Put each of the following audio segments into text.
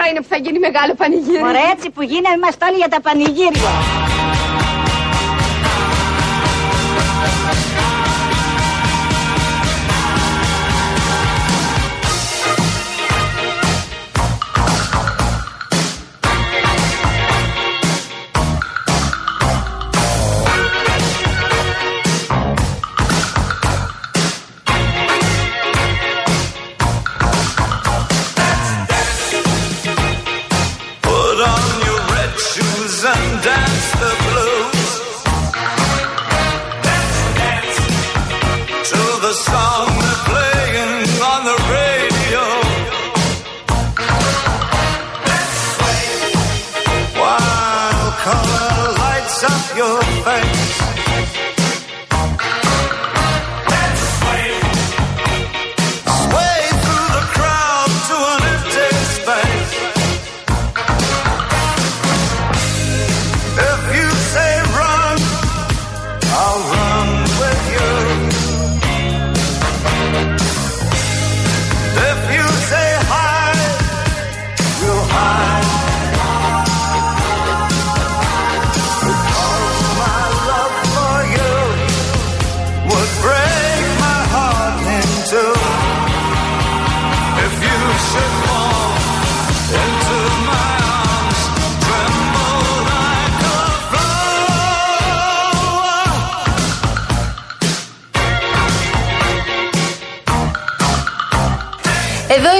ώρα είναι που θα γίνει μεγάλο πανηγύρι. Ωραία, έτσι που γίνεται, είμαστε όλοι για τα πανηγύρια. Up your face.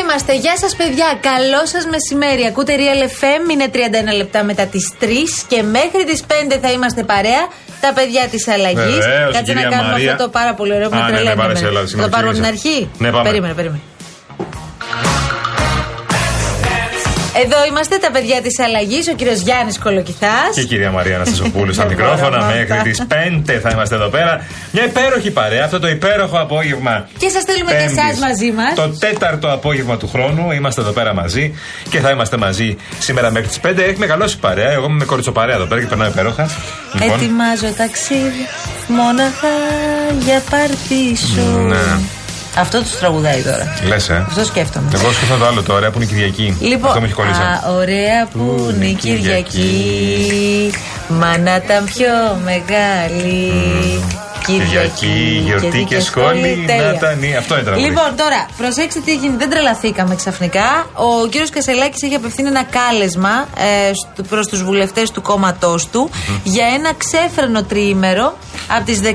Είμαστε. Γεια σας, παιδιά. Καλό σας μεσημέρι. Ακούτε Real FM. Είναι 31 λεπτά μετά τις 3 και μέχρι τις 5 θα είμαστε παρέα. Τα παιδιά της αλλαγής. Βεβαίως, Κάτσε να κυρία κάνουμε Μαρία. αυτό το πάρα πολύ ωραίο που Α, με ναι, ναι, τρελαίνει. πάρε σε εμένα. Ελλάδα, Θα το συγγνώμη, πάρουμε από την ξύπνησα. αρχή; Ναι, πάμε. Περίμενε, περίμενε. Εδώ είμαστε τα παιδιά της αλλαγής. Ο κύριος Γιάννης Κολοκυθάς. Και η κυρία Μαρία Αναστασοπούλου στα Δεν μικρόφωνα. μπορώ, Μέχρι αυτά. τις 5 θα είμαστε εδώ πέρα. Μια υπέροχη παρέα. Αυτό το υπέροχο απόγευμα. Και σας στέλνουμε και Πέμπτης. εσάς μαζί μας. Το τέταρτο απόγευμα του χρόνου. Είμαστε εδώ πέρα μαζί. Και θα είμαστε μαζί σήμερα μέχρι τις 5. Έχει μεγαλώσει η παρέα. Εγώ είμαι με κοριτσοπαρέα εδώ πέρα και περνάω υπέροχα. Λοιπόν, Ετοιμάζω ταξίδι μόναχα για πάρτι σου. Ναι. Αυτό τους τραγουδάει τώρα. Λες, ε. Αυτό σκέφτομαι. Εγώ σκέφτομαι το άλλο τώρα που είναι η Κυριακή. Λοιπόν, Αυτό με έχει κολλήσει. α, ωραία που είναι η Κυριακή. Μα να ήταν πιο μεγάλη. Κυριακή, γιορτή και σχόλη, τέλεια. να ήταν η- αυτό είναι τραγούδι. Λοιπόν, τώρα, προσέξτε τι έγινε. Δεν τρελαθήκαμε ξαφνικά. Ο κύριος Κασελάκης έχει απευθύνει ένα κάλεσμα ε, στου- προς τους βουλευτές του κόμματός του για ένα ξέφρενο τριήμερο από τις 19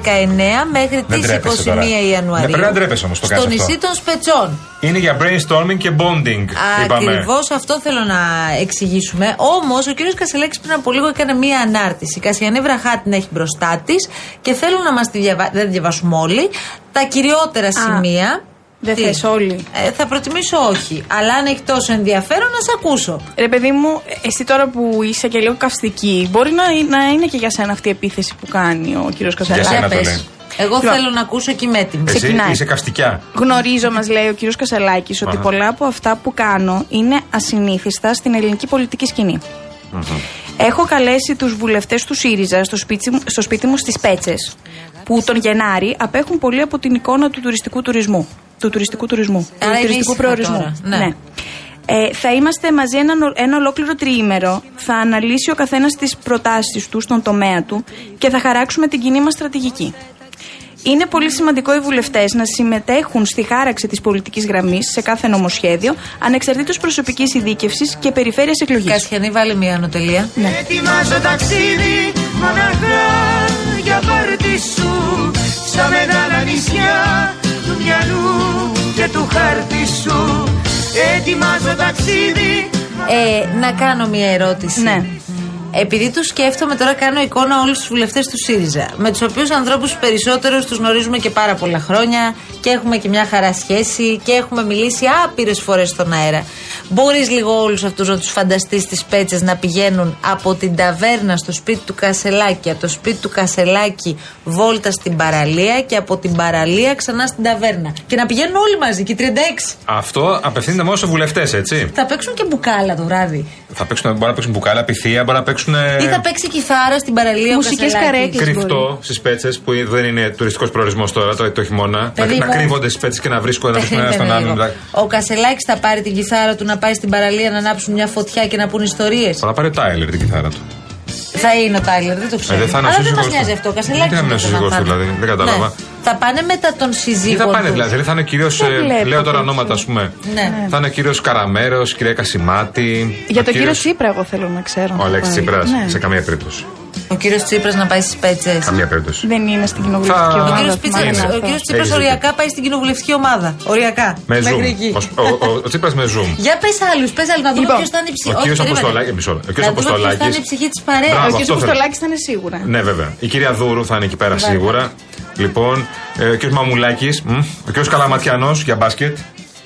μέχρι Δεν τις 21 τρέπεσαι τώρα. Ιανουαρίου. Ναι, πρέπει να τρέπεσαι όμως, το Στο κάνεις νησί αυτό. των Σπετσών. Είναι για brainstorming και bonding. είπαμε. Ακριβώς αυτό θέλω να εξηγήσουμε. Όμως ο κ. Κασελάκης πριν από λίγο έκανε μία ανάρτηση. Η Κασιανή Βραχά την έχει μπροστά της και θέλω να μας τη διαβα... δεν τη διαβάσουμε όλοι. Τα κυριότερα σημεία. Δεν Τι; θες όλοι; Ε, θα προτιμήσω όχι. Αλλά αν έχει τόσο ενδιαφέρον, να σε ακούσω. Ρε παιδί μου, εσύ τώρα που είσαι και λίγο καυστική, μπορεί να, να είναι και για σένα αυτή η επίθεση που κάνει ο κύριος Κασαλάκης; σένα Για το πες. λέει. Εγώ Λοιπόν. θέλω να ακούσω και είμαι έτοιμη. Εσύ ξεκινάει. είσαι καυστικιά. Γνωρίζω, μας λέει ο κύριος Κασαλάκης, ότι Αχα. πολλά από αυτά που κάνω είναι ασυνήθιστα στην ελληνική πολιτική σκηνή. Έχω καλέσει τους βουλευτές του ΣΥΡΙΖΑ στο σπίτι, μου- στο σπίτι μου στις Πέτσες, που τον Γενάρη απέχουν πολύ από την εικόνα του τουριστικού τουρισμού. Του τουριστικού τουρισμού. Άρα του είναι τουριστικού ήσυχα προορισμού. τώρα, ναι. Ε, θα είμαστε μαζί ένα, ένα ολόκληρο τριήμερο. Θα αναλύσει ο καθένας τις προτάσεις του στον τομέα του και θα χαράξουμε την κοινή μας στρατηγική. Είναι πολύ σημαντικό οι βουλευτές να συμμετέχουν στη χάραξη της πολιτικής γραμμής σε κάθε νομοσχέδιο, ανεξαρτήτως προσωπικής ειδίκευσης και περιφέρειας εκλογής. Κασιανή, βάλε μία ανωτελεία. Ετοιμάζω ταξίδι μοναχά για πάρτι σου Στα μεγάλα νησιά του μυαλού και του χάρτη σου Ετοιμάζω ταξίδι Ε, να κάνω μια ερώτηση. Ναι. Επειδή του σκέφτομαι τώρα, κάνω εικόνα όλους τους βουλευτές του ΣΥΡΙΖΑ. Με τους οποίους ανθρώπους περισσότερου τους γνωρίζουμε και πάρα πολλά χρόνια και έχουμε και μια χαρά σχέση και έχουμε μιλήσει άπειρες φορές στον αέρα. Μπορείς λίγο όλους αυτούς να τους φανταστείς στι πέτσες να πηγαίνουν από την ταβέρνα στο σπίτι του Κασελάκη, από το σπίτι του Κασελάκη βόλτα στην παραλία και από την παραλία ξανά στην ταβέρνα. Και να πηγαίνουν όλοι μαζί και οι 36. Αυτό απευθύνεται μόνο σε βουλευτές, έτσι. Θα παίξουν και μπουκάλα το βράδυ. Θα παίξουν, μπορεί να παίξουν μπουκάλα, πυθία, μπορεί να παίξουν παίξουν. Ή θα παίξει κιθάρα στην παραλία ο Μουσικές Κασελάκης. καρέκλες. Κρυφτό στις πέτσες που δεν είναι τουριστικός προορισμός τώρα, το, το χειμώνα. Να, Παιδί να μου. κρύβονται στις πέτσες και να βρίσκουν ένα Περίμενε στον λίγο. άλλον. Ο Κασελάκης θα πάρει την κιθάρα του να πάει στην παραλία να ανάψουν μια φωτιά και να πούν ιστορίες. Θα πάρει ο Τάιλερ την κιθάρα του. Θα είναι ο Τάιλερ, δεν το ξέρω. Ε, δεν θα είναι ο Αλλά δεν μας σύζυγός νοιάζει του. αυτό. Ο Κασελάκης. Γιατί να μην είναι ο σύζυγός του, δηλαδή, δεν κατάλαβα. Θα πάνε μετά τον Τι σύζυγο. θα πάνε τους. δηλαδή, θα είναι ο κύριος. βλέπω Λέω τώρα τέτοιο. ονόματα, ας πούμε. Ναι. Θα είναι ο κύριος Καραμέρος, κυρία Κασιμάτη. Για ο τον κύριο κύριος- Τσίπρα, εγώ θέλω να ξέρω. Ο Αλέξης Τσίπρας. Ναι. Σε καμία περίπτωση. Ο κύριος Τσίπρας να πάει στις πέτσες. Καμία περίπτωση. Δεν είναι στην κοινοβουλευτική Θα- Ο ομάδα. κύριο θυμάμαι είναι. αυτό. Τσίπρας Έχεις οριακά πάει στην κοινοβουλευτική ομάδα. Οριακά. Με zoom. Μέχρι εκεί. Ο, ο, ο, ο Τσίπρας με zoom. Για πες άλλους, πες άλλους να δούμε Λοιπόν, ποιος θα είναι η ψυχή. ο Όχι, κύριος περίμενε. Αποστολάκη- μισό λεπτό. Ο κύριος Να δούμε ποιος Αποστολάκης- θα είναι η ψυχή της παρέας. Μπράβο. Ο αυτό κύριος θέλω. Αποστολάκης θα είναι σίγουρα. Ναι, βέβαια. Η κυρία Δούρου θα είναι εκεί πέρα σίγουρα. Λοιπόν, ε, ο κ. Μαμουλάκης, ο κ. Καλαματιανός για μπάσκετ,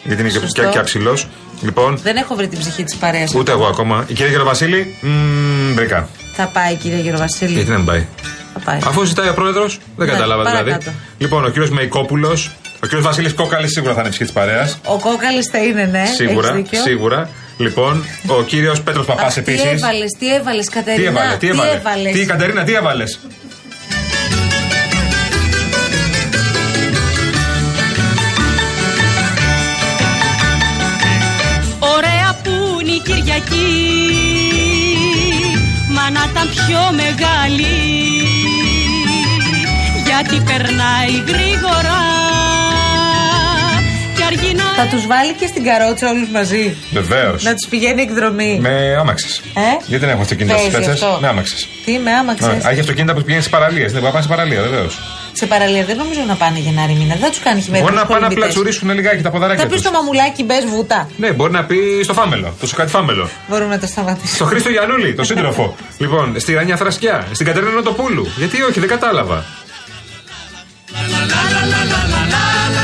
γιατί είναι και, Σωστό. και, και αψηλός. Λοιπόν, Δεν έχω βρει την ψυχή της παρέας. ούτε εγώ ακόμα. Η κυρία Γεροβασίλη, μ, βρήκα. Θα πάει η κυρία Γεροβασίλη. Γιατί δεν πάει; Θα πάει. Αφού ζητάει ο πρόεδρος, δεν Ναι, κατάλαβα δηλαδή. παρακάτω. Λοιπόν, ο κ. Μεϊκόπουλο, ο κ. Βασίλης Κόκαλης σίγουρα θα είναι ψυχής της παρέας. Ο κόκαλης θα είναι, ναι. Σίγουρα, έχεις δίκιο. σίγουρα. Λοιπόν, ο κύριος Πέτρος Παπάς Αχ, Τι επίσης. έβαλες, τι έβαλες, Κατερίνα. Τι έβαλε, τι έβαλε; έβαλες; Τι, Κατερίνα, τι έβαλες; Ωραία που είναι η Κυριακή Μα να ήταν πιο μεγάλη Γιατί περνάει γρήγορα Και αργεί να Θα τους βάλει και στην καρότσα όλους μαζί. Βεβαίως. Να τους πηγαίνει εκδρομή. Με άμαξες. Ε; Γιατί δεν έχω αυτοκίνητα στις Παίζει πέτσες; αυτό. Με άμαξες. Τι με άμαξες; Έχει αυτοκίνητα που πηγαίνει στι παραλίες. Δεν μπορεί να πάνε σε παραλία, βεβαίως. Σε παραλία δεν νομίζω να πάνε Γενάρη μήνα. Δεν θα τους κάνει χειμώνα. Μπορεί να πάνε να πλατσουρίσουν λιγάκι τα ποδαράκια Θα πεις τους. στο μαμουλάκι μπες βούτα. Ναι, μπορεί να πει στο φάμελο. Το σοκάτι φάμελο. Μπορούμε να το σταματήσουμε. Στο Χρήστο Γιανούλη, τον σύντροφο. λοιπόν, στη Ρανιά Θρασκιά, στην Κατερίνα Νοτοπούλου. Γιατί όχι, δεν κατάλαβα.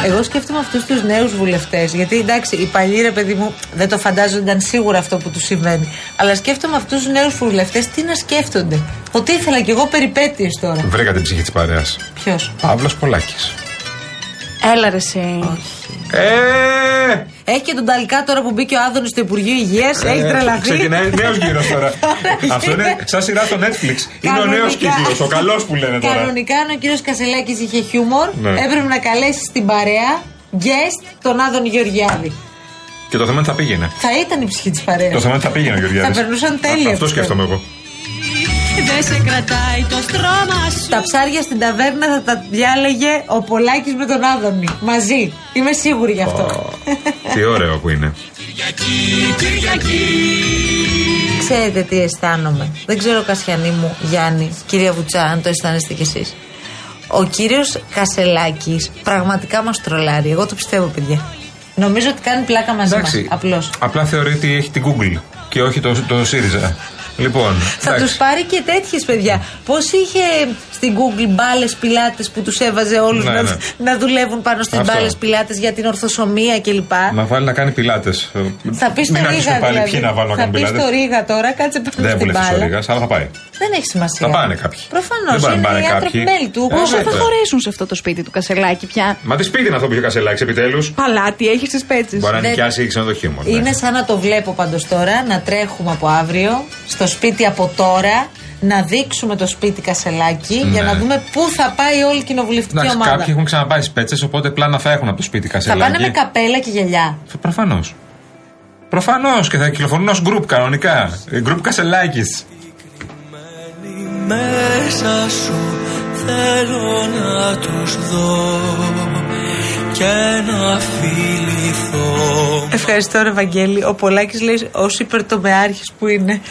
Εγώ σκέφτομαι αυτούς τους νέους βουλευτές. Γιατί εντάξει, οι παλιοί ρε παιδί μου δεν το φαντάζονταν σίγουρα αυτό που τους συμβαίνει. Αλλά σκέφτομαι αυτούς τους νέους βουλευτές τι να σκέφτονται. Ότι ήθελα κι εγώ περιπέτειες τώρα. Βρήκα την ψυχή της παρέας. Ποιος; Παύλος Πολάκης. Έλα ρε εσύ. Ε! Έχει και τον Ταλικά τώρα που μπήκε ο Άδωνης στο Υπουργείο Υγείας. Έχει τρελαθεί. Ξεκινάει νέος γύρος τώρα. Αυτό είναι σαν σειρά στο Netflix. Είναι ο νέος Κανονικά. κύκλο, ο καλός που λένε τώρα. Κανονικά, αν ο κύριος Κασελάκης είχε χιούμορ, Ναι. έπρεπε να καλέσει στην παρέα guest τον Άδωνη Γεωργιάδη. Και το θέμα είναι θα πήγαινε. Θα ήταν η ψυχή της παρέας. Το θέμα είναι θα πήγαινε ο Γεωργιάδης. Θα περνούσαν τέλεια. Αυτό πιστεύω. σκέφτομαι εγώ. Δεν σε κρατάει το στρώμα σου Τα ψάρια στην ταβέρνα θα τα διάλεγε ο Πολάκης με τον Άδωνη. Μαζί. Είμαι σίγουρη γι' αυτό. Τι ωραίο που είναι. Ξέρετε τι αισθάνομαι. Δεν ξέρω, Κασιανή μου, Γιάννη, κυρία Βουτσά, αν το αισθάνεστε κι εσείς. Ο κύριος Κασελάκης πραγματικά μας τρολάρει. Εγώ το πιστεύω, παιδιά. Νομίζω ότι κάνει πλάκα μαζί μας. Εντάξει. Απλώς. Απλά θεωρεί ότι έχει την Google και όχι το, το ΣΥΡΙΖΑ. Λοιπόν, Θα εντάξει. τους πάρει και τέτοιες παιδιά. Πώς είχε στην Google μπάλες πιλάτες που τους έβαζε όλους Ναι, να, ναι. να δουλεύουν πάνω στι Αυτό. μπάλες πιλάτες για την ορθοσωμία κλπ. Να βάλει να κάνει πιλάτες. Θα πεις στο Μην Ρίγα. αρχίσουμε πάλι δηλαδή. ποιοι να βάλουν να θα κάνουν πεις πιλάτες. στο Ρίγα τώρα, κάτσε πάνω Δεν στην βουλευτή ο μπάλα. Ρίγα, αλλά θα πάει. Δεν έχει σημασία. Θα πάνε κάποιοι. Προφανώς. Δεν πάνε- Είναι πάνε οι άνθρωποι κάποιοι. μέλη του. Ε, Πόσο θα βέβαια. χωρέσουν σε αυτό το σπίτι του Κασελάκη πια; Μα τι σπίτι είναι αυτό που είχε ο Κασελάκης επιτέλους; Παλάτι έχεις στι πέτσες. Μπορεί να Δεν- νοικιάσει ξενοδοχείο μόνο. ναι. Είναι σαν να το βλέπω πάντως τώρα, να τρέχουμε από αύριο στο σπίτι από τώρα, να δείξουμε το σπίτι Κασελάκη για Ναι. να δούμε πού θα πάει όλη η κοινοβουλευτική Εντάξει, ομάδα. κάποιοι έχουν ξαναπάει στις πέτσες, οπότε πλάνα θα έχουν από το σπίτι Θα Κασελάκη. πάνε με καπέλα και γυαλιά. Προφανώς. Προφανώς και θα κυκλοφορούν ως γκρουπ κανονικά. Ε, Γκρουπ Κασελάκης. μέσα σου θέλω να τους δω και να φιληθώ Ευχαριστώ, ρε Βαγγέλη. Ο Πολάκης λέει ως υπερτομεάρχης που είναι.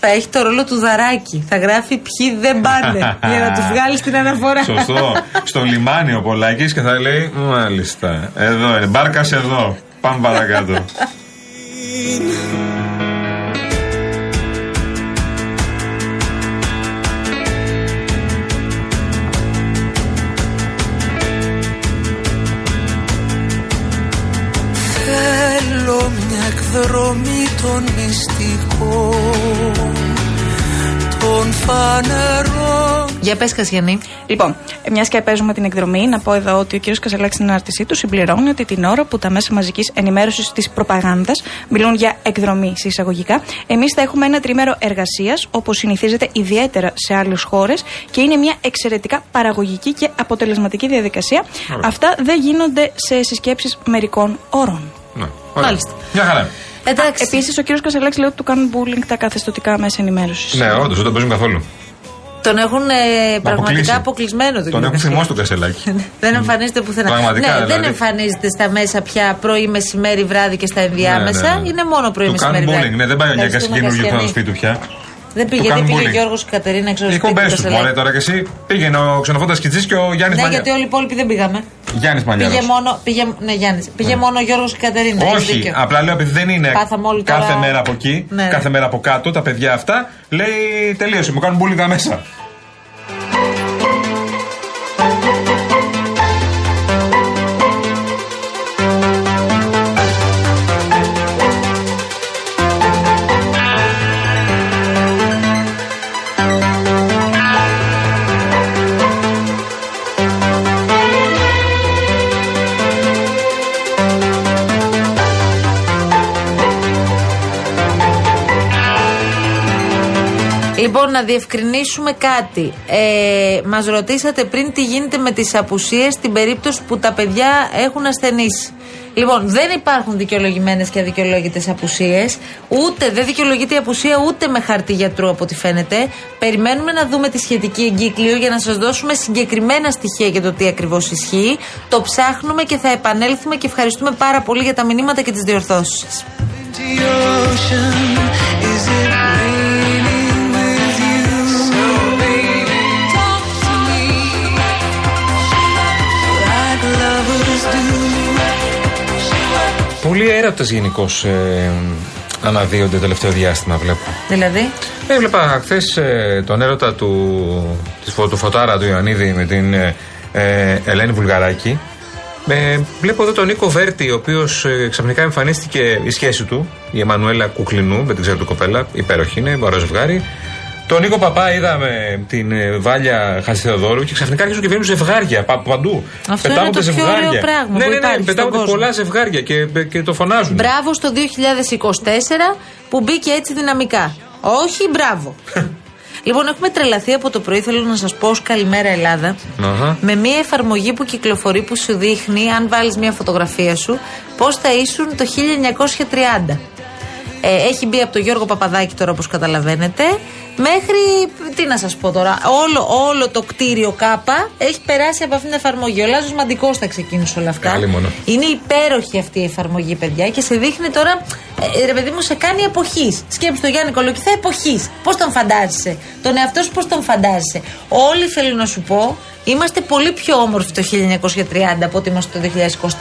Θα έχει το ρόλο του δαράκι. Θα γράφει ποιοι δεν πάνε για να τους βγάλει στην αναφορά. Σωστό. Στο λιμάνι ο Πολάκης και θα λέει Μάλιστα. Εδώ είναι. Μπάρκας εδώ. Πάμε παρακάτω. Θέλω μια εκδρομή των μυστικών und φανερό Για πες, Κασιανή. Λοιπόν, μιας και παίζουμε την εκδρομή, να πω εδώ ότι ο κ. Κασελάκης στην ανάρτησή του συμπληρώνει ότι την ώρα που τα μέσα μαζικής ενημέρωσης της προπαγάνδας μιλούν για εκδρομή σε εισαγωγικά, εμείς θα έχουμε ένα τρίμερο εργασίας, όπως συνηθίζεται ιδιαίτερα σε άλλες χώρες και είναι μια εξαιρετικά παραγωγική και αποτελεσματική διαδικασία. Αυτά δεν γίνονται σε συσκέψεις μερικών ώρων. Ναι, ωραία. Μάλιστα. Μια χαρά. Εντάξει. Επίσης, ο κ. Κασελάκης λέει ότι του κάνουν bullying τα καθεστωτικά μέσα ενημέρωσης. Ναι, όντως δεν τον παίζουν καθόλου. Τον έχουν ε, πραγματικά αποκλείσει. αποκλεισμένο τον Τον κύριο έχουν Κασελάκη. θυμώσει τον Κασελάκη. Δεν εμφανίζεται πουθενά. Πραγματικά, ναι, δεν δηλαδή. εμφανίζεται στα μέσα πια πρωί, μεσημέρι, βράδυ και στα ενδιάμεσα. Ναι, ναι, ναι. Είναι μόνο πρωί, Του μεσημέρι. κάνουν βράδυ. bullying. Ναι, δεν πάει ο Νιακάς Ευχαριστούμε, καινούργιο στο Κασιανή. σπίτι του πια. Δεν πήγε, Του δεν κάνουν πήγε ο bullying. Γιώργος και η Κατερίνα ξέρω Οι σπίτι του κομπέ τους Κασελάκη. μωρέ τώρα και εσύ. Πήγαινε ο ξενοφώντα Κιτζής και ο Γιάννης Ναι, Μανιάρα. γιατί όλοι οι υπόλοιποι δεν πήγαμε. Γιάννης Μανιάρα. Πήγε μόνο, πήγε, ναι, Γιάννης, πήγε μόνο ο Γιώργος και η Κατερίνα. έχεις Όχι, δίκιο. απλά λέω επειδή δεν είναι Πάθαμε όλοι κάθε τώρα- μέρα από εκεί, Ναι. κάθε μέρα από κάτω, τα παιδιά αυτά, λέει τελείωσε, μου κάνουν μπουλίγα μέσα. Λοιπόν, να διευκρινίσουμε κάτι. Ε, Μας ρωτήσατε πριν τι γίνεται με τις απουσίες στην περίπτωση που τα παιδιά έχουν ασθενήσει. Λοιπόν, δεν υπάρχουν δικαιολογημένες και αδικαιολόγητες απουσίες. Ούτε δεν δικαιολογείται η απουσία ούτε με χαρτί γιατρού από ό,τι φαίνεται. Περιμένουμε να δούμε τη σχετική εγκύκλιο για να σας δώσουμε συγκεκριμένα στοιχεία για το τι ακριβώς ισχύει. Το ψάχνουμε και θα επανέλθουμε και ευχαριστούμε πάρα πολύ για τα μηνύματα και τις διορθώσεις σας. Πολύ έρωτες γενικώς ε, αναδύονται το τελευταίο διάστημα, βλέπω. Δηλαδή; Έβλεπα χθες τον έρωτα του, της, φω- του Φωτάρα του Ιωαννίδη με την ε, ε, Ελένη Βουλγαράκη. Ε, βλέπω εδώ τον Νίκο Βέρτη, ο οποίος ξαφνικά εμφανίστηκε η σχέση του, η Εμμανουέλα Κουκλινού, δεν την ξέρω του κοπέλα, υπέροχη είναι, ωραίο ζευγάρι. Τον Νίκο Παπά είδαμε την ε, Βάλια Χασιδοδόρου και ξαφνικά άρχισαν και βγαίνουν ζευγάρια πα, παντού. Αυτό είναι το πιο ωραίο πράγμα Ναι, που ναι, υπάρχει ναι, στον πετάγονται κόσμο. πολλά ζευγάρια και, και το φωνάζουν. Μπράβο στο 2024 που μπήκε έτσι δυναμικά. Όχι, μπράβο. λοιπόν, έχουμε τρελαθεί από το πρωί. Θέλω να σας πω ως καλημέρα Ελλάδα. Αχα. Με μια εφαρμογή που κυκλοφορεί που σου δείχνει, αν βάλεις μια φωτογραφία σου, πώς θα ήσουν το 1930. Ε, έχει μπει από τον Γιώργο Παπαδάκη τώρα όπως καταλαβαίνετε. Μέχρι, τι να σας πω τώρα Όλο, όλο το κτίριο ΚΑΠΑ Έχει περάσει από αυτήν την εφαρμογή. Ο Λάζος Μαντικός θα ξεκίνησε όλα αυτά. Καλή μόνο. Είναι υπέροχη αυτή η εφαρμογή παιδιά Και σε δείχνει τώρα ε, Ρε παιδί μου σε κάνει εποχής Σκέψου το Γιάννη Κολοκυθά εποχής Πώς τον φαντάζεσαι; Τον εαυτό σου πώς τον φαντάζεσαι; Όλοι θέλω να σου πω Είμαστε πολύ πιο όμορφοι το 1930 από ότι είμαστε το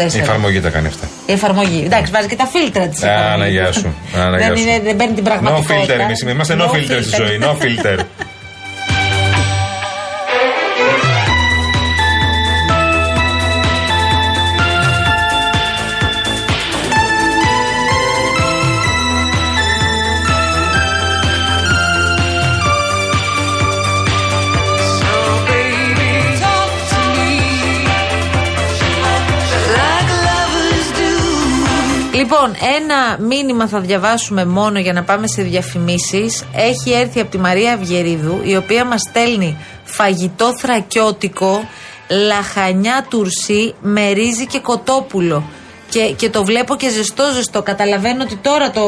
2024. Η εφαρμογή τα κάνει αυτά. Η εφαρμογή. Εντάξει, βάζει και τα φίλτρα της. Άνα, γεια σου. Άνα, γεια δεν, σου. είναι, δεν παίρνει την No πραγματικότητα. filter, εμείς είμαστε no filter στη ζωή. No filter. Λοιπόν, ένα μήνυμα θα διαβάσουμε μόνο για να πάμε σε διαφημίσεις. Έχει έρθει από τη Μαρία Αυγερίδου, η οποία μας στέλνει φαγητό θρακιώτικο, λαχανιά τουρσί με ρύζι και κοτόπουλο. Και, και το βλέπω και ζεστό ζεστό. Καταλαβαίνω ότι τώρα το,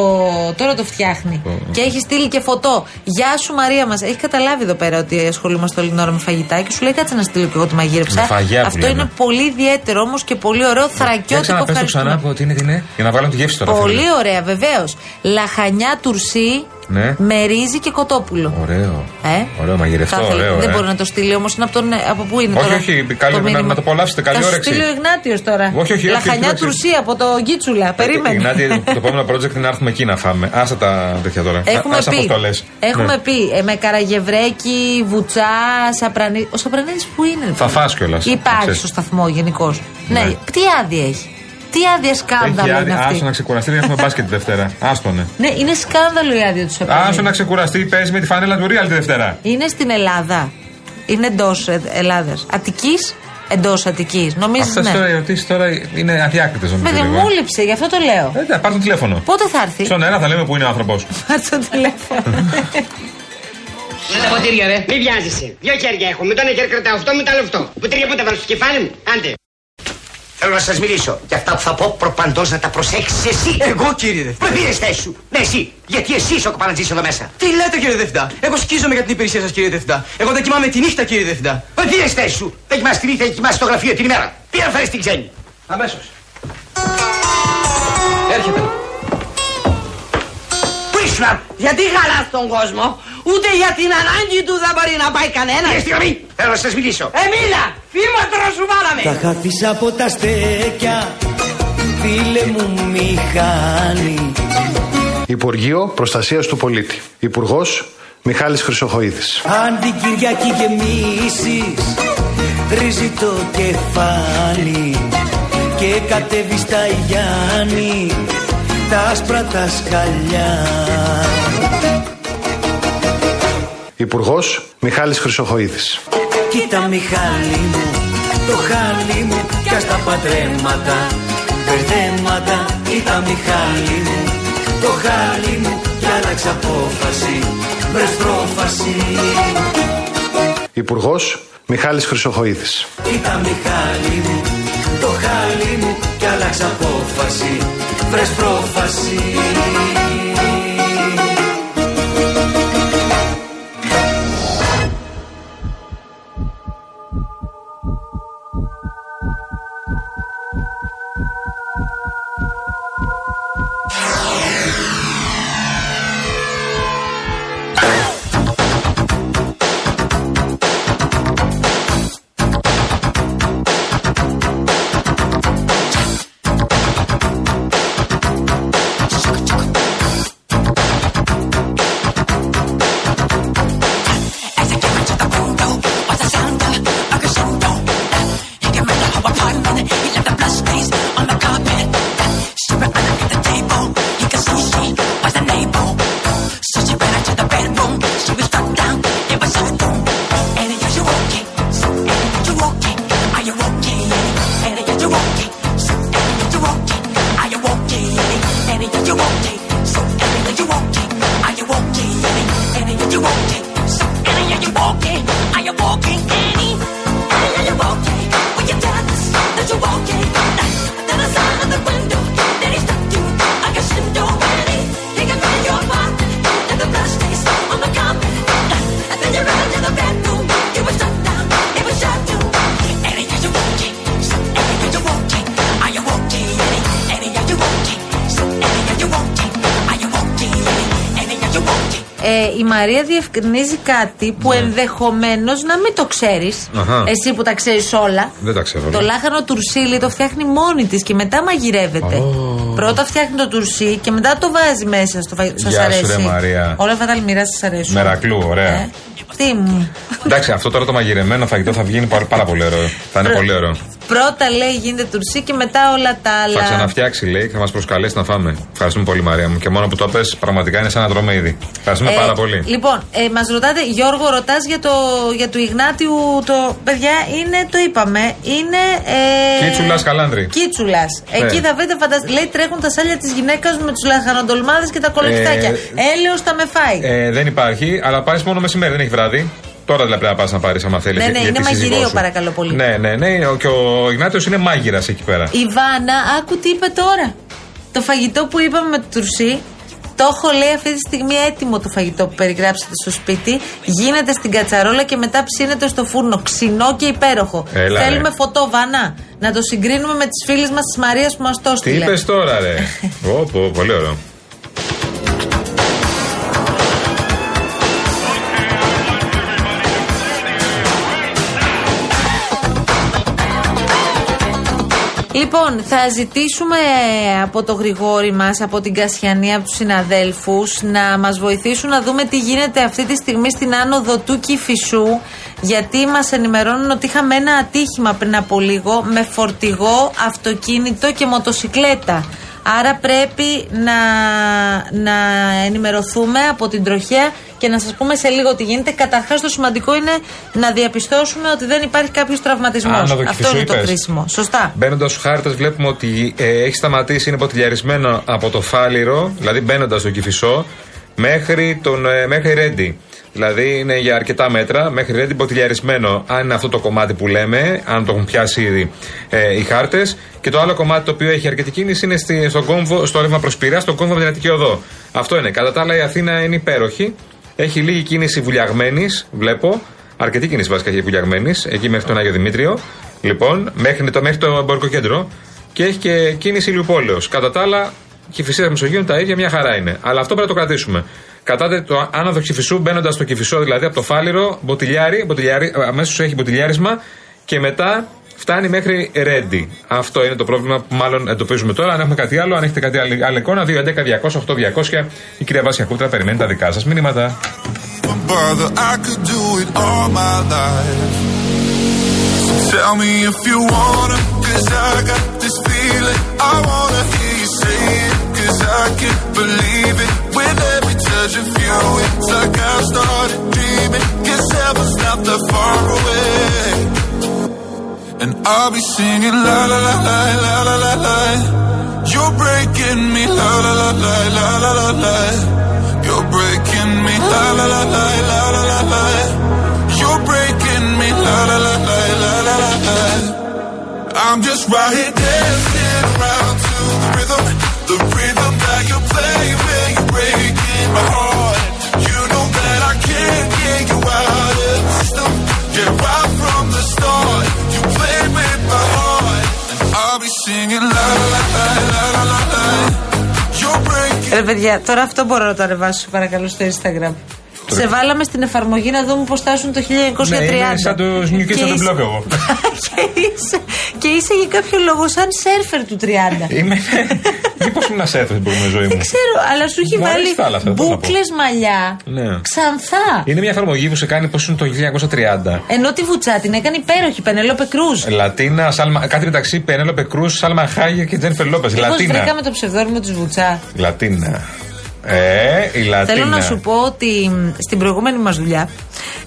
τώρα το φτιάχνει. Και έχει στείλει και φωτό. Γεια σου Μαρία μας. Έχει καταλάβει εδώ πέρα ότι ασχολούμαστε όλη την ώρα με φαγητά και σου λέει κάτσε να στείλω και εγώ τη μαγείρεψα. Με φαγιά που Αυτό λέμε. είναι πολύ ιδιαίτερο όμως και πολύ ωραίο Για θρακιώτικο. ξαναπες το Ευχαριστούμε. ξανά από τι είναι, τι είναι. Για να βάλω τη γεύση τώρα. Πολύ θέλω. ωραία, βεβαίως. Λαχανιά τουρσί Ναι. με ρύζι και κοτόπουλο. Ωραίο. Ε; Ωραίο μαγειρευτό, Θα ήθελα- ωραίο. Δεν ε. μπορεί να το στείλει όμως. Είναι από, τον, από πού είναι Όχι, τώρα. όχι, καλή- να- μήνυμα; να το απολαύσετε, καλή Θα σου όρεξη. στείλει ο Ιγνάτιος τώρα. Όχι, όχι, όχι, Λαχανιά όχι, όχι. τουρσί από το Γκίτσουλα. Περίμενε. Γνάτι, το επόμενο project είναι να έρθουμε εκεί να φάμε. Άσα τα τέτοια τώρα. Έχουμε Άσα πει, πώς το λες. έχουμε Ναι. πει ε, με καραγευρέκι, βουτσά, σαπρανί. Ο Σαπρανίδης που είναι; Θα φας κιόλας, να Υπάρχει ξέρεις. στο σταθμό γενικώ. Ναι. Ναι. τι άδεια έχει; Τι άδεια Έχει σκάνδαλο είναι άδεια. αυτή; Άσο να ξεκουραστεί, δεν έχουμε μπάσκετ τη Δευτέρα. Άστονε. Ναι, είναι σκάνδαλο η άδεια του Σεπτέμβρη. Άσο να ξεκουραστεί, παίζεις με τη φανέλα του Real τη Δευτέρα. Είναι στην Ελλάδα. Είναι εντός Ελλάδας. Αττικής, εντός Αττικής. Νομίζεις Αυτέ ναι. τώρα οι ερωτήσει τώρα είναι αδιάκριτε νομίζω. Βέβαια, λίγο. μου λείψε, γι' αυτό το λέω. Ε, ναι, πάρ' το τηλέφωνο. Πότε θα έρθει; Στον ένα θα λέμε που είναι ο άνθρωπος. Πάρ' το τηλέφωνο. Με τα ποτήρια, ρε. Μη βιάζεσαι. Δύο χέρια έχω. Με το ένα χέρι κρατάω αυτό, με το άλλο αυτό. Ποτήρια που τα βάλω στο κεφάλι μου; Άντε. Θέλω να σας μιλήσω. Και αυτά που θα πω προπαντός να τα προσέξεις εσύ. Εγώ κύριε Δευτά. Με πήρες θέση σου. Ναι, εσύ. Γιατί εσύ είσαι ο κοπανατζή εδώ μέσα. Τι λέτε κύριε Δευτά. Εγώ σκίζομαι για την υπηρεσία σας κύριε Δευτά. Εγώ δεν κοιμάμαι τη νύχτα κύριε Δευτά. Με πήρες θέση σου. Δεν κοιμάσαι τη νύχτα, κοιμάσαι στο γραφείο την ημέρα. Πήγα να φέρεις την ξένη. Αμέσως. Έρχεται. Πού ήσουν. Γιατί χαλάς τον κόσμο, ούτε για την ανάγκη του δεν μπορεί να πάει κανένας. Πήγε στη γραμμή. Θέλω να σας μιλήσω. Εμίλα, φήματρο σου βάλαμε. Τα χάθησα από τα στέκια Φίλε μου μηχάνη Υπουργείο Προστασίας του Πολίτη. Υπουργός Μιχάλης Χρυσοχοίδης. Αν την Κυριακή γεμίσεις Ρίζει το κεφάλι Και κατέβει στα Γιάννη Τα άσπρα τα σκαλιά Υπουργός Μιχάλης Χρυσοχοίδης. Κοίτα Μιχάλη μου Το χάλι μου Κι ας τα παντρέματα Μπερδέματα Κοίτα Μιχάλη μου Το χάλι μου Κι άλλαξε απόφαση Βρες πρόφαση Υπουργός Μιχάλης Χρυσοχοίδης. Κοίτα Μιχάλη μου, το χάλι μου κι άλλαξε απόφαση, βρες πρόφαση. you Ε, η Μαρία διευκρινίζει κάτι που ενδεχομένως να μην το ξέρεις. Αχα. Εσύ που τα ξέρεις όλα. Δεν τα ξέρω. Το λάχανο τουρσίλι το φτιάχνει μόνη της και μετά μαγειρεύεται. Πρώτα φτιάχνει το τουρσί και μετά το βάζει μέσα στο φαγητό. Σας Γεια σου, αρέσει. ρε Μαρία. Όλα αυτά τα αλμυρά σας αρέσουν. Μερακλού, ωραία. Ε, τι μου. Εντάξει, αυτό τώρα το μαγειρεμένο φαγητό θα βγει πάρα, πάρα πολύ ωραίο. Θα είναι πολύ ωραίο. Πρώτα λέει γίνεται τουρσί και μετά όλα τα άλλα. Θα ξαναφτιάξει, λέει, και θα μας προσκαλέσει να φάμε. Ευχαριστούμε πολύ, Μαρία μου. Και μόνο που το πες, πραγματικά είναι σαν να τρώμε ήδη. Ευχαριστούμε Ε, πάρα πολύ. Λοιπόν, ε, μας ρωτάτε, Γιώργο, ρωτάς για, το, για του Ιγνάτιου. Το, παιδιά, είναι, το είπαμε, είναι. Ε, Κίτσουλας Καλάνδρη. Κίτσουλας. Εκεί θα βρείτε φανταστικά. Λέει τρέχουν τα σάλια της γυναίκας με τους λαχανοντολμάδε και τα κολοκυθάκια. Ε, Έλεος τα με φάει. Ε, δεν υπάρχει, αλλά πάρεις μόνο μεσημέρι, δεν έχει βράδυ. Τώρα δηλαδή πρέπει να πας να πάρεις, άμα θέλεις. Ναι, ναι, είναι μαγειρίο, παρακαλώ πολύ. Ναι, ναι, ναι. ο- Και ο Ιγνάτιος είναι μάγειρας εκεί πέρα. Η Βάνα, άκου τι είπε τώρα. Το φαγητό που είπαμε με το τουρσί, το έχω λέει αυτή τη στιγμή έτοιμο το φαγητό που περιγράψετε στο σπίτι. Γίνεται στην κατσαρόλα και μετά ψήνεται στο φούρνο. Ξινό και υπέροχο. Έλα, ρε. Θέλουμε φωτό, Βάνα. Να το συγκρίνουμε με τις φίλες μας της Μαρίας που μας το Τι στείλε. είπες τώρα, ρε; Ω, πω, πολύ ωραίο. Λοιπόν, θα ζητήσουμε από το Γρηγόρη μας, από την Κασιανή, από τους συναδέλφους, να μας βοηθήσουν να δούμε τι γίνεται αυτή τη στιγμή στην άνοδο του Κυφισού. γιατί μας ενημερώνουν ότι είχαμε ένα ατύχημα πριν από λίγο με φορτηγό, αυτοκίνητο και μοτοσικλέτα. Άρα πρέπει να, να ενημερωθούμε από την τροχέα και να σας πούμε σε λίγο τι γίνεται. Καταρχάς το σημαντικό είναι να διαπιστώσουμε ότι δεν υπάρχει κάποιος τραυματισμός. Άνοδο Αυτό Κηφισού είναι το είπες. κρίσιμο. Σωστά. Μπαίνοντας στους χάρτες, βλέπουμε ότι ε, έχει σταματήσει, είναι ποτηλιαρισμένο από το Φάληρο, δηλαδή μπαίνοντας στο Κυφισό, μέχρι, τον, ε, μέχρι Ρέντι. Δηλαδή είναι για αρκετά μέτρα, μέχρι Ρέντι ποτηλιαρισμένο, αν είναι αυτό το κομμάτι που λέμε, αν το έχουν πιάσει ήδη ε, οι χάρτες. Και το άλλο κομμάτι το οποίο έχει αρκετή κίνηση είναι στη, στον κόμβο, στο ρεύμα προς Πειραιά, στον κόμβο με την Αττική Οδό. Αυτό είναι. Κατά τα άλλα, η Αθήνα είναι υπέροχη. Έχει λίγη κίνηση βουλιαγμένης, βλέπω. Αρκετή κίνηση βασικά έχει βουλιαγμένης, εκεί μέχρι τον Άγιο Δημήτριο. Λοιπόν, μέχρι το, μέχρι το εμπορικό κέντρο. Και έχει και κίνηση ηλιοπόλεω. Κατά τα άλλα, Κυφυσία Μεσογείου τα ίδια, μια χαρά είναι. Αλλά αυτό πρέπει να το κρατήσουμε. Κατάτε το άνοδο Κυφισού, μπαίνοντας στο Κυφισό, δηλαδή από το Φάληρο, μποτιλιάρι, μποτιλιάρι αμέσως έχει μποτιλιάρισμα και μετά φτάνει μέχρι Ρέντι. Αυτό είναι το πρόβλημα που μάλλον εντοπίζουμε τώρα. Αν έχουμε κάτι άλλο, αν έχετε κάτι άλλη, άλλη εικόνα, 211-200-8200. Η κυρία Βάσια Κούτρα περιμένει τα δικά σας μηνύματα. bother, I could do it all my life. So tell me if you wanna, cause I got this feeling. I wanna hear you say it, cause I can't believe it. With touch of it's like I've started dreaming. Cause heaven's not that far away. And I'll be singing la la la la la la la la. You're breaking me la la la la la la la la. You're breaking me la la la la la la la la. You're breaking me la la la la la la la la. I'm just right here dancing around to the rhythm, the rhythm that you play when Ρε παιδιά, τώρα αυτό μπορώ να το ανεβάσω παρακαλώ στο Instagram. Σε βάλαμε στην εφαρμογή να δούμε πώς φτάσουν το 1930. Ναι, είμαι σαν το New Kids on the είσαι- Block εγώ. και, είσαι, και είσαι για κάποιο λόγο σαν σερφερ του 30. Είμαι. Μήπως ήμουν σέφ στην προηγούμενη ζωή μου. Δεν ξέρω, αλλά σου έχει Μου αρέσει η βάλει θάλασσα, πώς να πω. μπουκλες μαλλιά. Ναι. Ξανθά. Είναι μια εφαρμογή που σε κάνει πώς είναι το 1930. Ενώ τη βουτσά την έκανε υπέροχη Πενέλοπε Κρούζ. Λατίνα, Σάλμα, κάτι μεταξύ Πενέλοπε Κρούς, Σάλμα Χάγια και Τζένιφερ Λόπες. Πώ Λατίνα. βρήκαμε το ψευδόρμο της βουτσά. Λατίνα. Ε, η Λατίνα. Θέλω να σου πω ότι μ, στην προηγούμενη μας δουλειά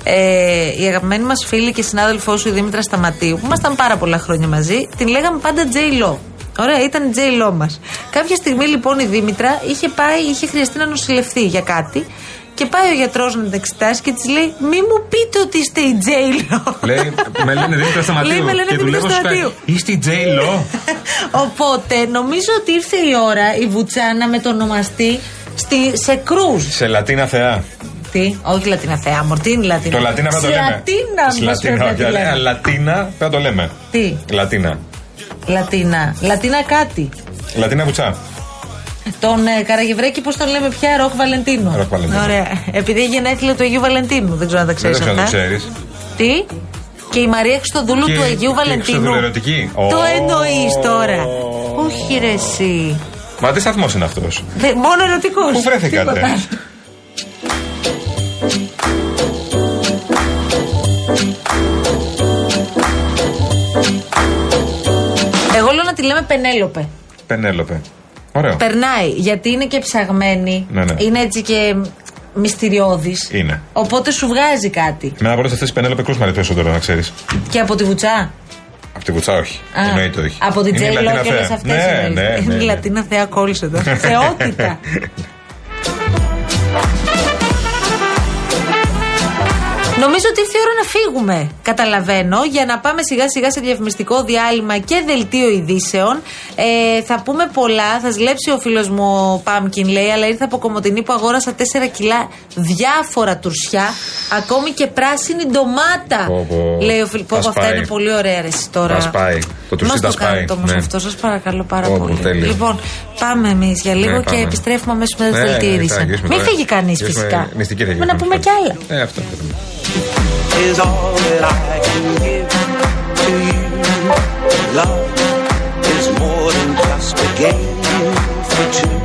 ε, η αγαπημένη μας φίλη και συνάδελφός σου η Δήμητρα Σταματίου, που ήμασταν πάρα πολλά χρόνια μαζί, την λέγαμε πάντα J Lo. Ωραία, ήταν η J Lo μας. Κάποια στιγμή λοιπόν η Δήμητρα είχε πάει, είχε χρειαστεί να νοσηλευτεί για κάτι και πάει ο γιατρός να την εξετάσει και της λέει: Μη μου πείτε ότι είστε η J Lo. Λέει, με λένε Δήμητρα Σταματίου. Λέει, με λένε και Δήμητρα δουλεύω στο Σταματίου. Sky. Είστε η Τζέιλο. Οπότε νομίζω ότι ήρθε η ώρα η Βουτσά να μετονομαστεί στη, σε κρούζ. Σε Λατίνα Θεά. Τι, όχι Λατίνα Θεά, μου, τι είναι Λατίνα. Το Λατίνα πρέπει να το λέμε. Λατίνα, Σε μας πρέπει Λατίνα, να τη όχι, λέμε. αλλά Λατίνα πρέπει να το λέμε. Τι, Λατίνα. Λατίνα. Λατίνα κάτι. Λατίνα Βουτσά. Τον ε, Καραγευρέκη, πώς τον λέμε πια, Ροκ Βαλεντίνο. Ροκ Βαλεντίνο. Ωραία. Επειδή έχει γενέθλια του Αγίου Βαλεντίνου. Δεν ξέρω αν τα ξέρεις Δεν ξέρω αυτά. αν το ξέρεις. Τι; Και η Μαρία Χριστοδούλου του Αγίου Βαλεντίνου. Χριστοδουλερωτική. Το Ω. εννοείς τώρα. Όχι, ρε, εσύ. Μα τι σταθμός είναι αυτός; Δε- μόνο ερωτικός. Πού βρέθηκατε; Εγώ λέω να τη λέμε Πενέλοπε. Πενέλοπε. Ωραίο. Περνάει, γιατί είναι και ψαγμένη. Ναι, ναι. Είναι έτσι και μυστηριώδης. Είναι. Οπότε σου βγάζει κάτι. Με ένα πρώτο αυτέ Πενέλοπε Κρού μου αρέσει περισσότερο να ξέρεις. Και από τη βουτσά. Από τη Βουτσά όχι. Α, Εννοείται όχι. Από την Είναι η Τζέιλο Λατίνα και Θέα. όλε αυτές. Ναι, ναι, ναι. Είναι η ναι. Λατίνα Θεά κόλλησε εδώ. Θεότητα. Νομίζω ότι ήρθε η ώρα να φύγουμε. Καταλαβαίνω για να πάμε σιγά σιγά σε διαφημιστικό διάλειμμα και δελτίο ειδήσεων. Ε, θα πούμε πολλά. Θα ζλέψει ο φίλος μου ο Πάμκιν, λέει, αλλά ήρθα από Κομωτινή που αγόρασα 4 κιλά διάφορα τουρσιά. Ακόμη και πράσινη ντομάτα. Πω, πω. Λέει ο φίλος. Τα Αυτά σπάει. είναι πολύ ωραία ρε, εσύ τώρα. Τα σπάει. Το τουρσί Μας τα το σπάει. κάνετε όμως Ναι. αυτό, σας παρακαλώ πάρα Πω, πω, πολύ. τέλειο. Λοιπόν, πάμε εμείς για λίγο Ναι, και πάμε. επιστρέφουμε αμέσως μετά τη Ναι, δελτίο ναι, ειδήσεων. θα γυρίσουμε Μην τώρα. φύγει κανείς Γυρίσουμε φυσικά. μυστική θα Έχουμε να γυρίσουμε. πούμε κι άλλα. Ε, αυτό. Is all that I can give to you. Love is more than just a game for two.